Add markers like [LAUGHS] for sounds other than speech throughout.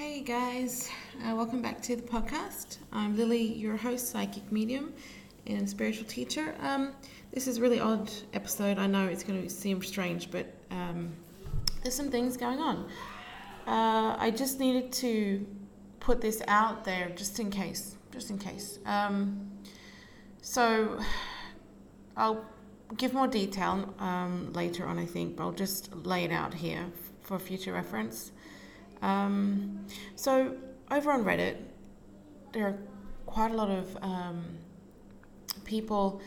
Hey guys, uh, welcome back to the podcast. I'm Lily, your host, psychic medium, and spiritual teacher. Um, this is a really odd episode. I know it's going to seem strange, but um, there's some things going on. Uh, I just needed to put this out there just in case, just in case. Um, so I'll give more detail um, later on, I think, but I'll just lay it out here for future reference. Um, so over on Reddit, there are quite a lot of um, people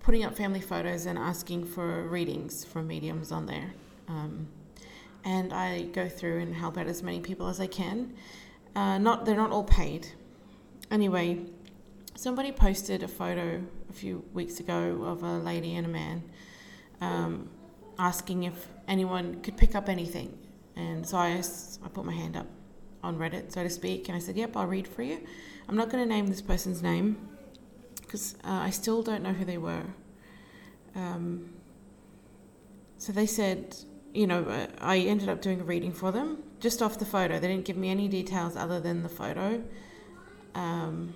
putting up family photos and asking for readings from mediums on there. Um, and I go through and help out as many people as I can. Uh, not they're not all paid. Anyway, somebody posted a photo a few weeks ago of a lady and a man um, asking if anyone could pick up anything and so I, I put my hand up on Reddit, so to speak, and I said, Yep, I'll read for you. I'm not going to name this person's name because uh, I still don't know who they were. Um, so they said, you know, uh, I ended up doing a reading for them just off the photo. They didn't give me any details other than the photo. Um,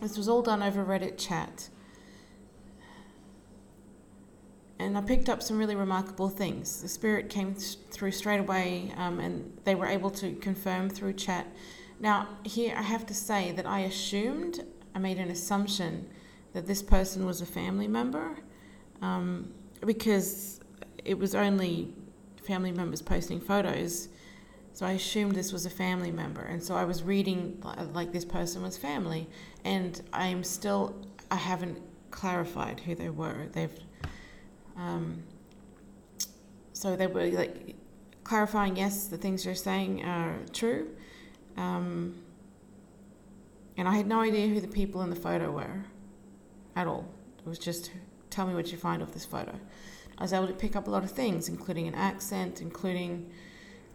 this was all done over Reddit chat and I picked up some really remarkable things. The spirit came through straight away, um, and they were able to confirm through chat. Now, here I have to say that I assumed, I made an assumption that this person was a family member um, because it was only family members posting photos. So I assumed this was a family member, and so I was reading like this person was family, and I am still I haven't clarified who they were. They've um, so they were like clarifying, yes, the things you're saying are true. Um, and I had no idea who the people in the photo were at all. It was just tell me what you find of this photo. I was able to pick up a lot of things, including an accent, including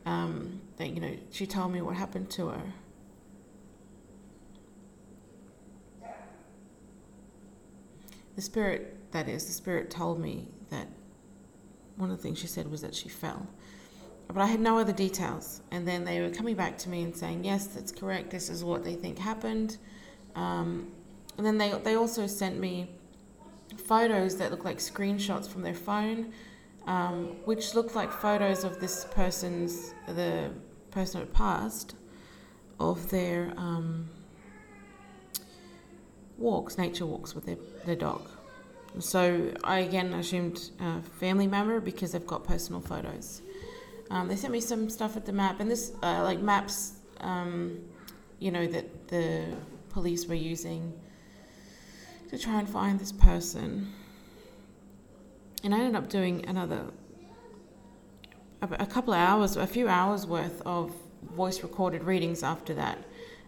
um, that you know she told me what happened to her. The spirit, that is, the spirit told me that one of the things she said was that she fell. But I had no other details. And then they were coming back to me and saying, yes, that's correct. This is what they think happened. Um, and then they, they also sent me photos that look like screenshots from their phone, um, which looked like photos of this person's, the person who passed, of their um, walks, nature walks with their, their dog. So I again assumed a family member because they've got personal photos. Um, they sent me some stuff at the map, and this uh, like maps, um, you know, that the police were using to try and find this person. And I ended up doing another, a, a couple of hours, a few hours worth of voice recorded readings after that.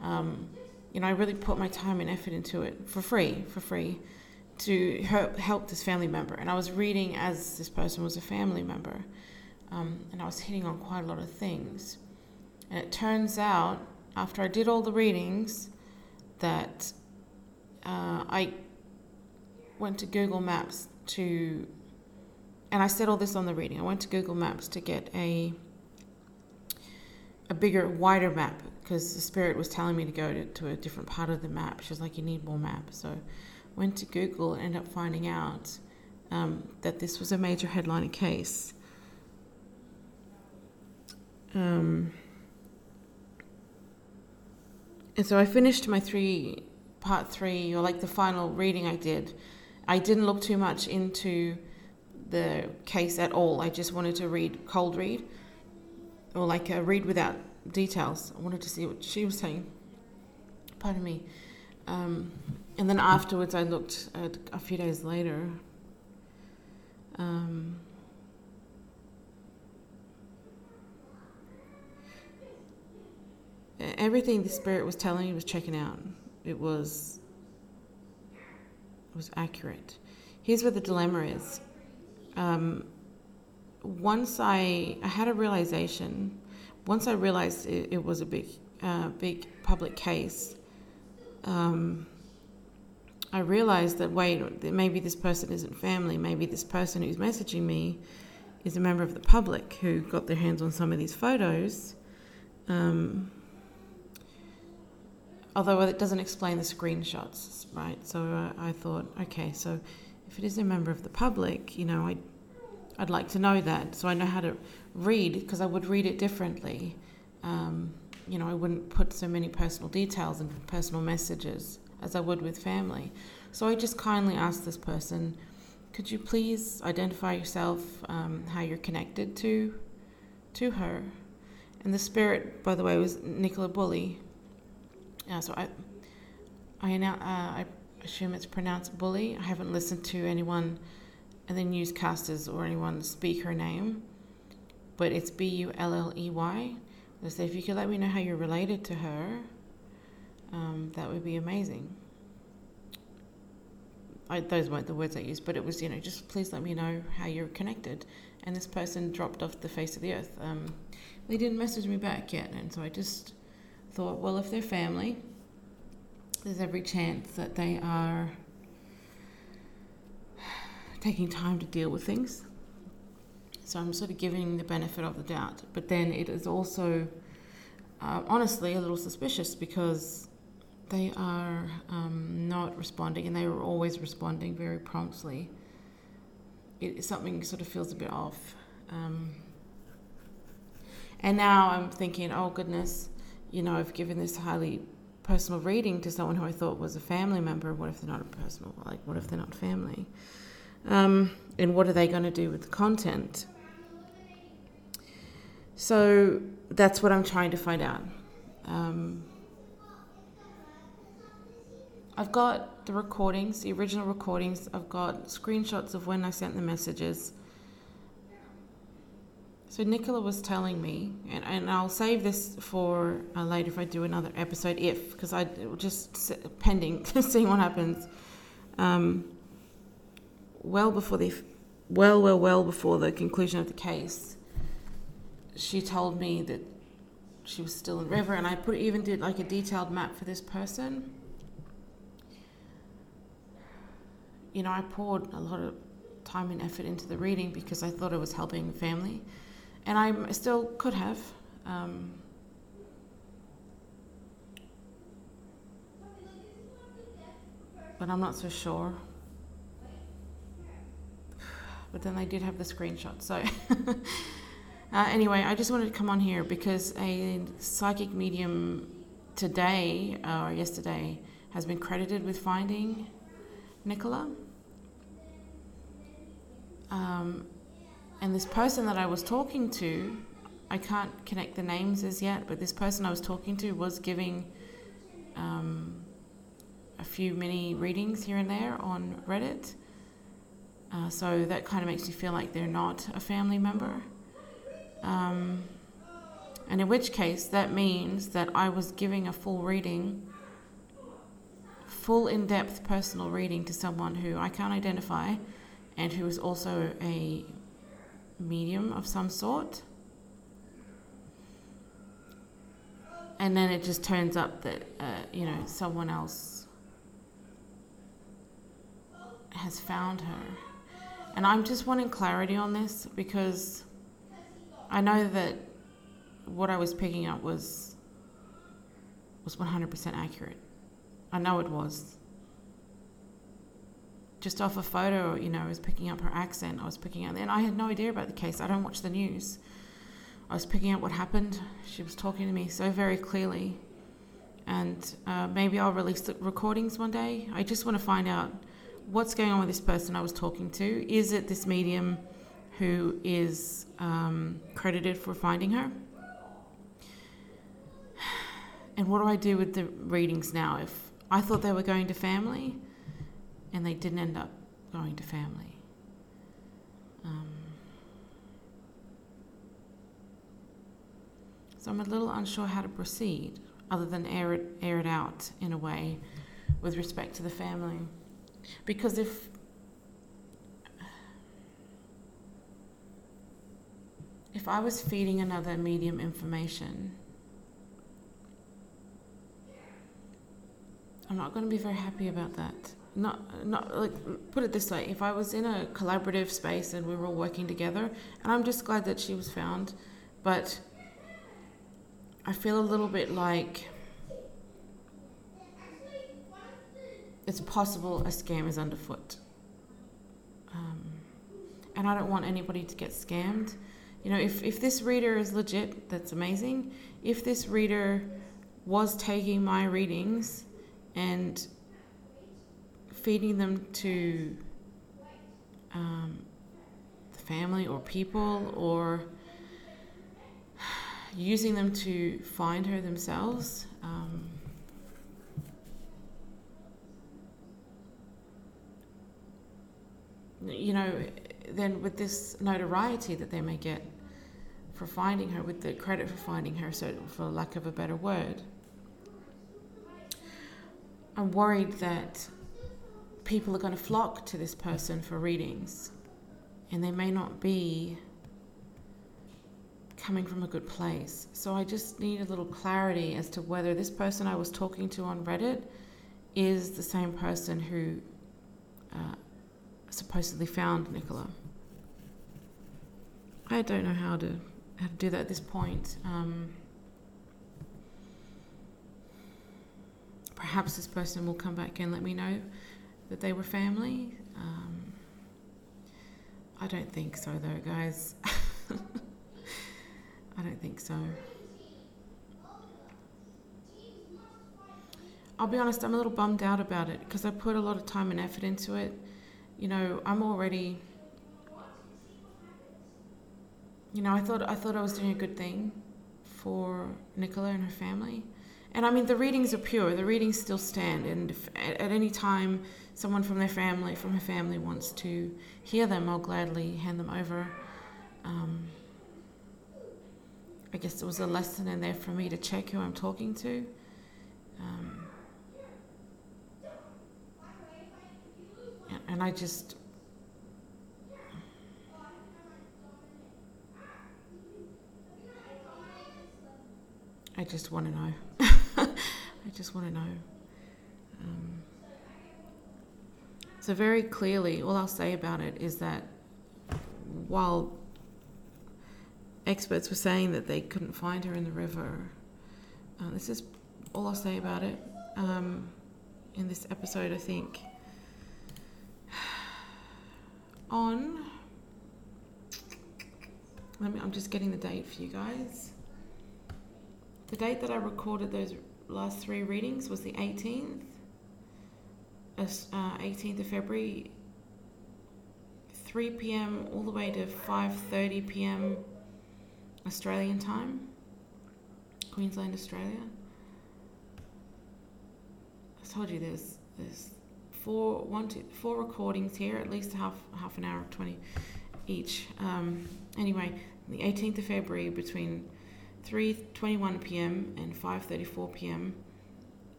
Um, you know, I really put my time and effort into it for free, for free to help, this family member. And I was reading as this person was a family member. Um, and I was hitting on quite a lot of things. And it turns out, after I did all the readings, that uh, I went to Google Maps to, and I said all this on the reading. I went to Google Maps to get a a bigger, wider map because the spirit was telling me to go to, to a different part of the map. She was like, "You need more maps." So went to Google and ended up finding out um, that this was a major headlining case. Um, and so I finished my three, part three, or like the final reading I did. I didn't look too much into the case at all. I just wanted to read cold read, or like a read without details. I wanted to see what she was saying. Pardon me. Um, and then afterwards, I looked at a few days later. Um, everything the spirit was telling me was checking out. It was it was accurate. Here's where the dilemma is. Um, once I I had a realization, once I realized it, it was a big uh, big public case. Um, I realized that wait, maybe this person isn't family. Maybe this person who's messaging me is a member of the public who got their hands on some of these photos Um, although it doesn't explain the screenshots, right? So uh, I thought, okay, so if it is a member of the public, you know, I, I'd like to know that so I know how to read because I would read it differently. Um, you know, I wouldn't put so many personal details and personal messages as I would with family. So I just kindly asked this person, could you please identify yourself, um, how you're connected to, to her? And the spirit, by the way, was Nicola Bulley. Yeah, so I, I uh, I assume it's pronounced Bully. I haven't listened to anyone, and the newscasters or anyone speak her name, but it's B U L L E Y. So if you could let me know how you're related to her, um, that would be amazing. I, those weren't the words I used, but it was, you know, just please let me know how you're connected. And this person dropped off the face of the earth. Um, they didn't message me back yet, and so I just thought, well, if they're family, there's every chance that they are taking time to deal with things. So I'm sort of giving the benefit of the doubt. But then it is also, uh, honestly, a little suspicious because they are um, not responding and they were always responding very promptly. It, something sort of feels a bit off. Um, and now I'm thinking, oh goodness, you know, I've given this highly personal reading to someone who I thought was a family member. What if they're not a personal? Like, what if they're not family? Um, and what are they going to do with the content? So that's what I'm trying to find out. Um, I've got the recordings, the original recordings. I've got screenshots of when I sent the messages. So Nicola was telling me, and, and I'll save this for uh, later if I do another episode, if because I just pending [LAUGHS] seeing what happens. Um, well before the, well, well, well before the conclusion of the case, she told me that she was still in River, and I put even did like a detailed map for this person. You know, I poured a lot of time and effort into the reading because I thought it was helping the family and I still could have. Um, but I'm not so sure. But then I did have the screenshot, so. [LAUGHS] uh, anyway, I just wanted to come on here because a psychic medium today or yesterday has been credited with finding Nicola. Um, and this person that I was talking to, I can't connect the names as yet, but this person I was talking to was giving um, a few mini readings here and there on Reddit. Uh, so that kind of makes me feel like they're not a family member. Um, and in which case, that means that I was giving a full reading, full in depth personal reading to someone who I can't identify and who is also a medium of some sort. And then it just turns up that, uh, you know, someone else has found her. And I'm just wanting clarity on this because I know that what I was picking up was was 100% accurate. I know it was just off a photo, you know, I was picking up her accent. I was picking up, and I had no idea about the case. I don't watch the news. I was picking up what happened. She was talking to me so very clearly. And uh, maybe I'll release the recordings one day. I just want to find out what's going on with this person I was talking to. Is it this medium who is um, credited for finding her? [SIGHS] And what do I do with the readings now? If I thought they were going to family, and they didn't end up going to family. Um, so I'm a little unsure how to proceed, other than air it, air it out in a way with respect to the family. Because if if I was feeding another medium information, I'm not going to be very happy about that not not like put it this way if i was in a collaborative space and we were all working together and i'm just glad that she was found but I feel a little bit like it's possible a scam is underfoot. Um, and I don't want anybody to get scammed. You know, if, if this reader is legit, that's amazing. If this reader was taking my readings and feeding them to um, the family or people or using them to find her themselves, um, you know, then with this notoriety that they may get for finding her, with the credit for finding her, so for lack of a better word, I'm worried that people are going to flock to this person for readings and they may not be coming from a good place. So I just need a little clarity as to whether this person I was talking to on Reddit is the same person who uh, supposedly found Nicola. I don't know how to how to do that at this point. Um, perhaps this person will come back and let me know that they were family. Um, I don't think so, though, guys. [LAUGHS] I don't think so. I'll be honest, I'm a little bummed out about it because I put a lot of time and effort into it you know, I'm already you know, I thought I thought I was doing a good thing for Nicola and her family. And I mean, the readings are pure. The readings still stand. And if at, any time someone from their family, from her family, wants to hear them, I'll gladly hand them over. Um, I guess there was a lesson in there for me to check who I'm talking to. Um, and I just I just want to know. [LAUGHS] I just want to know. Um, so very clearly, all I'll say about it is that while experts were saying that they couldn't find her in the river, uh, this is all I'll say about it. Um, in this episode, I think [SIGHS] on. Let me, I'm just getting the date for you guys. The date that I recorded those last three readings was the 18th. Uh, 18th of February, 3 p.m. all the way to 5:30 p.m. Australian time, Queensland, Australia. I told you there's there's four one two four recordings here, at least half half an hour of twenty each. Um, anyway, the 18th of February between 3:21 p.m. and 5:34 p.m.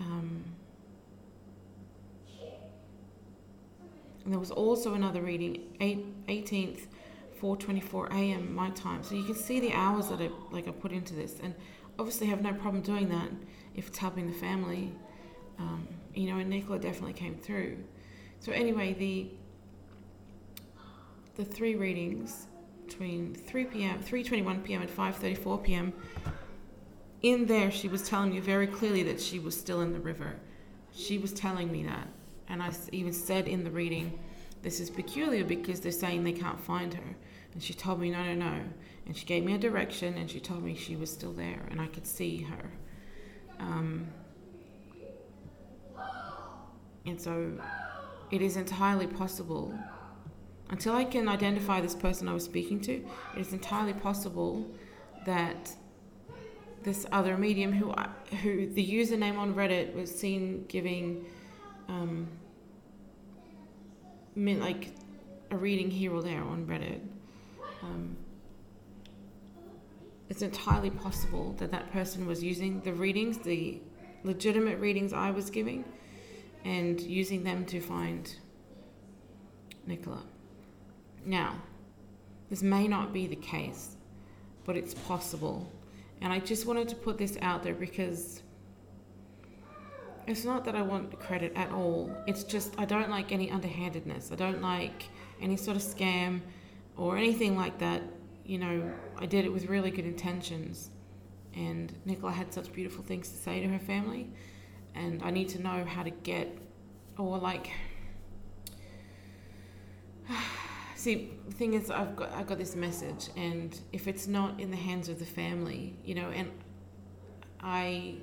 Um, and there was also another reading, 8, 18th, 4:24 a.m. my time. So you can see the hours that I like I put into this, and obviously have no problem doing that if it's helping the family. Um, you know, and Nicola definitely came through. So anyway, the the three readings between 3 p.m., 3:21 p.m. and 5:34 p.m. In there, she was telling me very clearly that she was still in the river. She was telling me that, and I even said in the reading, "This is peculiar because they're saying they can't find her." And she told me, "No, no, no." And she gave me a direction, and she told me she was still there, and I could see her. Um, and so it is entirely possible, until I can identify this person I was speaking to, it is entirely possible that this other medium who, who the username on Reddit was seen giving um, like a reading here or there on Reddit. Um, it's entirely possible that that person was using the readings, the legitimate readings I was giving, and using them to find Nicola. Now, this may not be the case, but it's possible. And I just wanted to put this out there because it's not that I want credit at all. It's just I don't like any underhandedness. I don't like any sort of scam or anything like that. You know, I did it with really good intentions. and Nicola had such beautiful things to say to her family, and I need to know how to get, or like, see, the thing is, I've got I've got this message, and if it's not in the hands of the family, you know, and I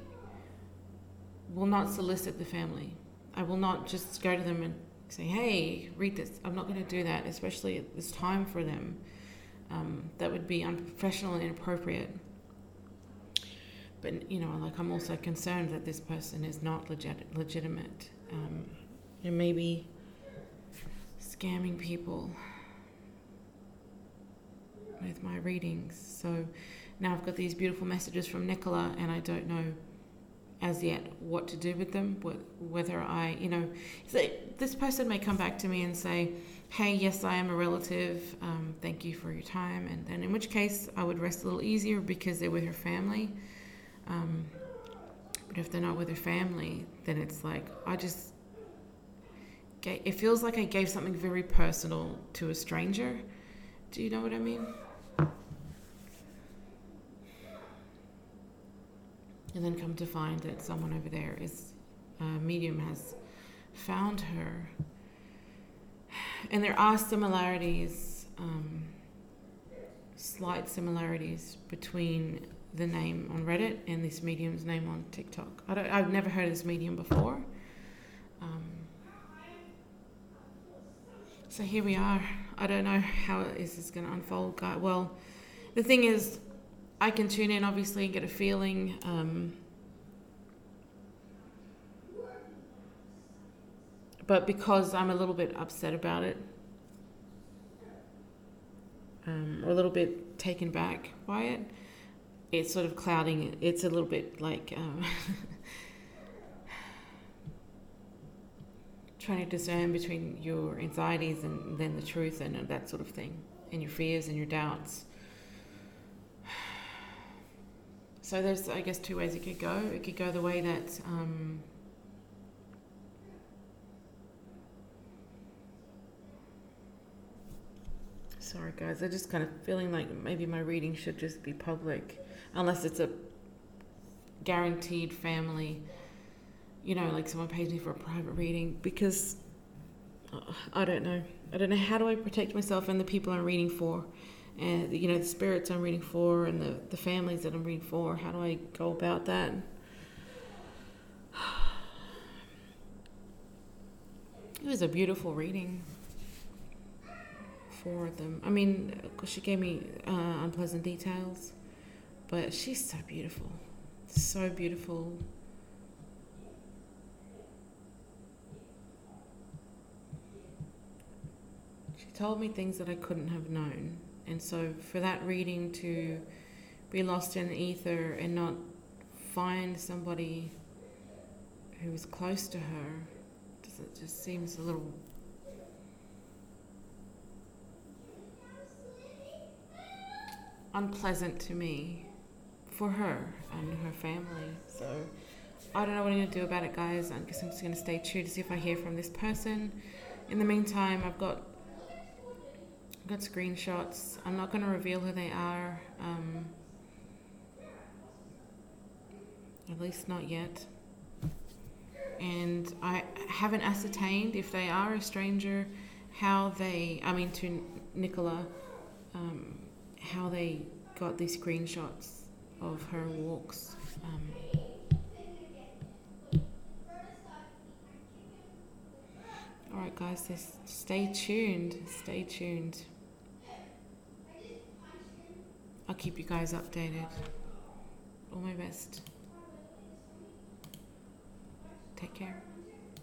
will not solicit the family. I will not just go to them and say, "Hey, read this." I'm not going to do that, especially at this time for them. Um, that would be unprofessional and inappropriate but you know, like I'm also concerned that this person is not legit, legitimate, um, and maybe scamming people with my readings. So now I've got these beautiful messages from Nicola, and I don't know as yet what to do with them. Whether I, you know, this person may come back to me and say, "Hey, yes, I am a relative. Um, thank you for your time," and then in which case I would rest a little easier because they're with her family. Um, but if they're not with her family, then it's like I just it feels like I gave something very personal to a stranger. Do you know what I mean? And then come to find that someone over there is a medium has found her. And there are similarities, um, slight similarities between the name on Reddit and this medium's name on TikTok. I don't, I've never heard of this medium before. Um, so here we are. I don't know how is this is going to unfold. Well, the thing is, I can tune in obviously and get a feeling. Um, but because I'm a little bit upset about it, um, or a little bit taken back by it, it's sort of clouding. It's a little bit like um, [LAUGHS] trying to discern between your anxieties and then the truth and that sort of thing, and your fears and your doubts. So there's, I guess, two ways it could go. It could go the way that um, sorry guys, I'm just kind of feeling like maybe my reading should just be public unless it's a guaranteed family, you know, like someone pays me for a private reading because uh, I don't know. I don't know how do I protect myself and the people I'm reading for, and you know the spirits I'm reading for and the the families that I'm reading for. How do I go about that? [SIGHS] It was a beautiful reading for them. I mean, she gave me uh, unpleasant details but she's so beautiful. So beautiful. She told me things that I couldn't have known. And so for that reading to be lost in the ether and not find somebody who was close to her, it just seems a little unpleasant to me for her and her family. So I don't know what I'm going to do about it, guys. I guess I'm just going to stay tuned to see if I hear from this person. In the meantime, I've got got screenshots. I'm not going to reveal who they are. Um, at least not yet. And I haven't ascertained if they are a stranger, how they, I mean, to Nicola, um, how they got these screenshots of her walks. Um, all right, guys, just stay tuned. Stay tuned. I'll keep you guys updated. All my best. Take care.